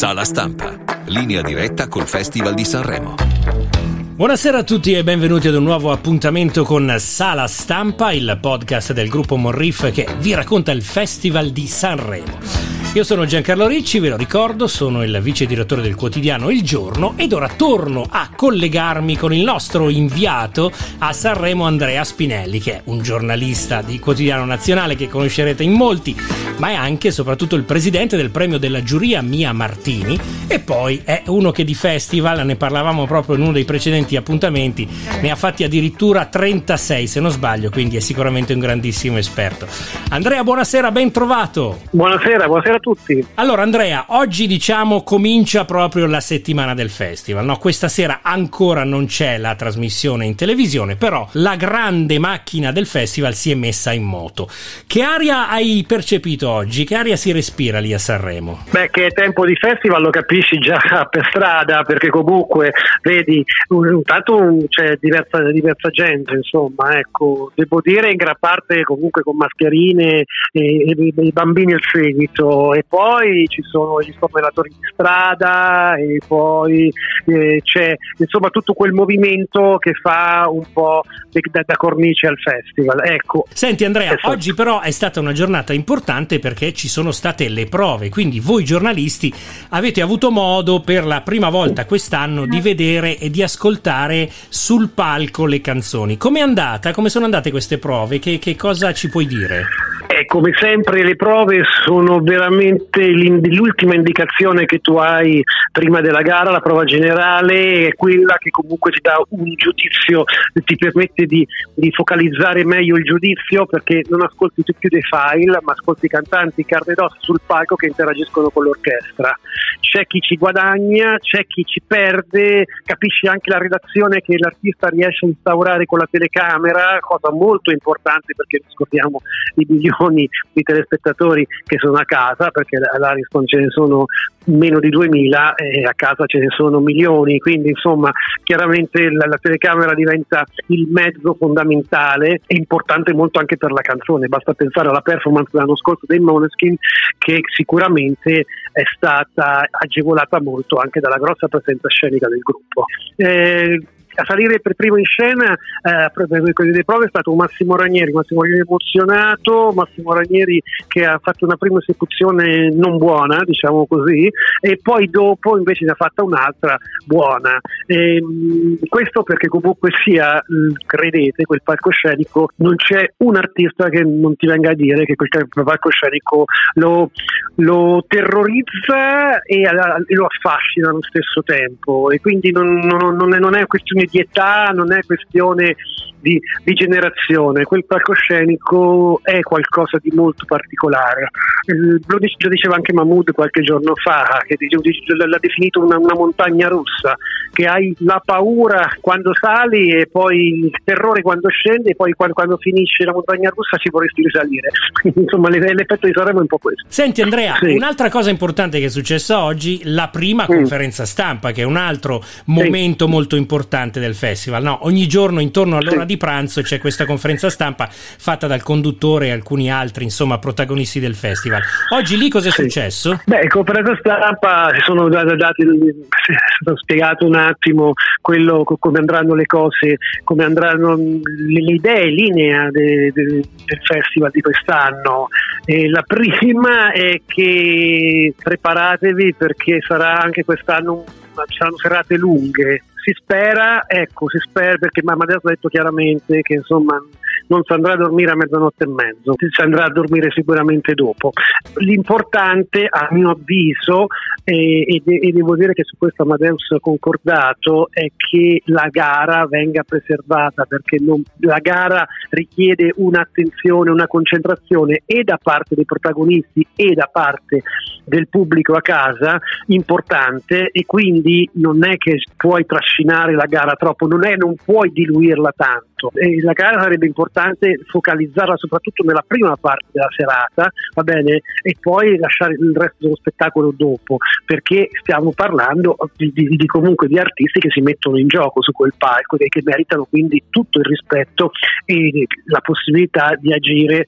Sala stampa. Linea diretta col Festival di Sanremo. Buonasera a tutti e benvenuti ad un nuovo appuntamento con Sala Stampa, il podcast del gruppo Monriff che vi racconta il Festival di Sanremo. Io sono Giancarlo Ricci, ve lo ricordo, sono il vice direttore del quotidiano Il Giorno ed ora torno a collegarmi con il nostro inviato a Sanremo Andrea Spinelli, che è un giornalista di quotidiano nazionale che conoscerete in molti, ma è anche e soprattutto il presidente del premio della giuria Mia Martini e poi è uno che di festival, ne parlavamo proprio in uno dei precedenti appuntamenti, ne ha fatti addirittura 36 se non sbaglio, quindi è sicuramente un grandissimo esperto. Andrea, buonasera, ben trovato. Buonasera, buonasera tutti. Allora Andrea, oggi diciamo comincia proprio la settimana del festival, no? Questa sera ancora non c'è la trasmissione in televisione, però la grande macchina del festival si è messa in moto. Che aria hai percepito oggi? Che aria si respira lì a Sanremo? Beh, che è tempo di festival lo capisci già per strada, perché comunque vedi, intanto c'è diversa, diversa gente, insomma, ecco, devo dire in gran parte comunque con mascherine e, e, e bambini al seguito e poi ci sono gli stornellatori di strada e poi eh, c'è insomma tutto quel movimento che fa un po' da, da cornice al festival. Ecco. Senti Andrea, esatto. oggi però è stata una giornata importante perché ci sono state le prove, quindi voi giornalisti avete avuto modo per la prima volta quest'anno di vedere e di ascoltare sul palco le canzoni. Com'è andata? Come sono andate queste prove? Che, che cosa ci puoi dire? Eh, come sempre le prove sono veramente l'ultima indicazione che tu hai prima della gara, la prova generale è quella che comunque ti dà un giudizio, ti permette di, di focalizzare meglio il giudizio perché non ascolti più dei file ma ascolti i cantanti carne ed ossa sul palco che interagiscono con l'orchestra. C'è chi ci guadagna, c'è chi ci perde, capisci anche la redazione che l'artista riesce a instaurare con la telecamera, cosa molto importante perché scopriamo i milioni milioni di telespettatori che sono a casa, perché all'Ariston ce ne sono meno di 2000 e a casa ce ne sono milioni, quindi insomma chiaramente la, la telecamera diventa il mezzo fondamentale e importante molto anche per la canzone, basta pensare alla performance dell'anno scorso dei Moneskin che sicuramente è stata agevolata molto anche dalla grossa presenza scenica del gruppo. Eh, a salire per primo in scena eh, per le prove è stato Massimo Ranieri, Massimo Ranieri emozionato, Massimo Ranieri che ha fatto una prima esecuzione non buona, diciamo così, e poi dopo invece ne ha fatta un'altra buona. E, ehm, questo perché comunque sia, credete, quel palcoscenico non c'è un artista che non ti venga a dire che quel palcoscenico lo, lo terrorizza e, e, lo affascina allo stesso tempo e quindi non, non, non è, è questione di età, non è questione di, di, generazione, quel palcoscenico è qualcosa di molto particolare. Lo diceva anche Mahmood qualche giorno fa, che l'ha definito una, una, montagna russa, che hai la paura quando sali e poi il terrore quando scendi e poi quando, quando finisce la montagna russa ci vorresti risalire. Insomma, l'effetto di Sanremo è un po' questo. Senti Andrea, sì. un'altra cosa importante che è successa oggi, la prima mm. conferenza stampa, che è un altro momento sì. molto importante del festival. No? Ogni giorno intorno all'ora sì di pranzo c'è questa conferenza stampa fatta dal conduttore e alcuni altri, insomma, protagonisti del festival. Oggi lì cosa è successo? Beh, conferenza stampa si sono dati, sono spiegato un attimo quello, come andranno le cose, come andranno le, idee, linea de, de, del festival di quest'anno. E la prima è che preparatevi perché sarà anche quest'anno saranno serate lunghe si spera, ecco, si spera perché Amadeus ha detto chiaramente che insomma non si andrà a dormire a mezzanotte e mezzo, si andrà a dormire sicuramente dopo. L'importante, a mio avviso, e, e, devo dire che su questo Amadeus ha concordato, è che la gara venga preservata perché non, la gara richiede un'attenzione, una concentrazione e da parte dei protagonisti e da parte del pubblico a casa importante e quindi non è che puoi trascinare la gara troppo, non, è, non puoi diluirla tanto rispetto. E la gara sarebbe importante focalizzarla soprattutto nella prima parte della serata, va bene? E poi lasciare il resto dello spettacolo dopo, perché stiamo parlando di, di, di comunque di artisti che si mettono in gioco su quel palco e che meritano quindi tutto il rispetto e la possibilità di agire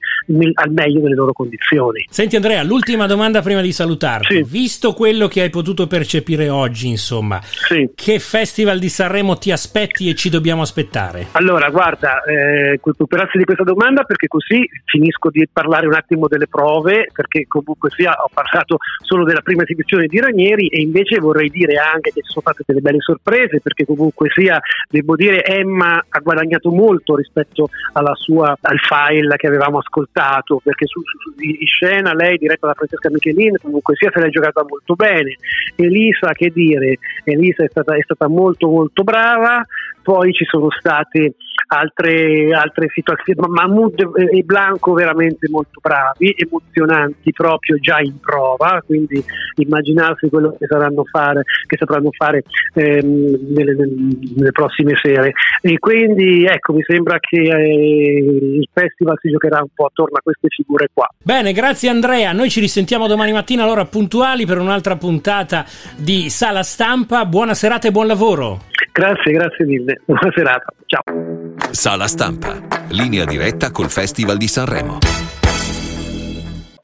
al meglio delle loro condizioni. Senti Andrea, l'ultima domanda prima di salutarti. Sì. Visto quello che hai potuto percepire oggi, insomma, sì. che festival di Sanremo ti aspetti e ci dobbiamo aspettare? Allora, guarda, eh, grazie di questa domanda perché così finisco di parlare un attimo delle prove, perché comunque sia ho parlato solo della prima esibizione di Ranieri e invece vorrei dire anche che ci sono state delle belle sorprese, perché comunque sia, devo dire, Emma ha guadagnato molto rispetto sua, al file che avevamo ascoltato, perché su, su, in scena lei, diretta da Francesca Michelin, comunque sia se l'è giocata molto bene. Elisa, che dire, Elisa è stata, è stata molto molto brava, poi ci sono state altre, altre situazioni, Mahmoud e Blanco veramente molto bravi, emozionanti proprio già in prova, quindi immaginarsi quello che, fare, che sapranno fare ehm, nelle, nelle, prossime sere. E quindi ecco, mi sembra che eh, il festival si giocherà un po' attorno a queste figure qua. Bene, grazie Andrea, noi ci risentiamo domani mattina allora puntuali per un'altra puntata di Sala Stampa, buona serata e buon lavoro. Grazie, grazie mille, buona serata, ciao. Sala Stampa, linea diretta col Festival di Sanremo.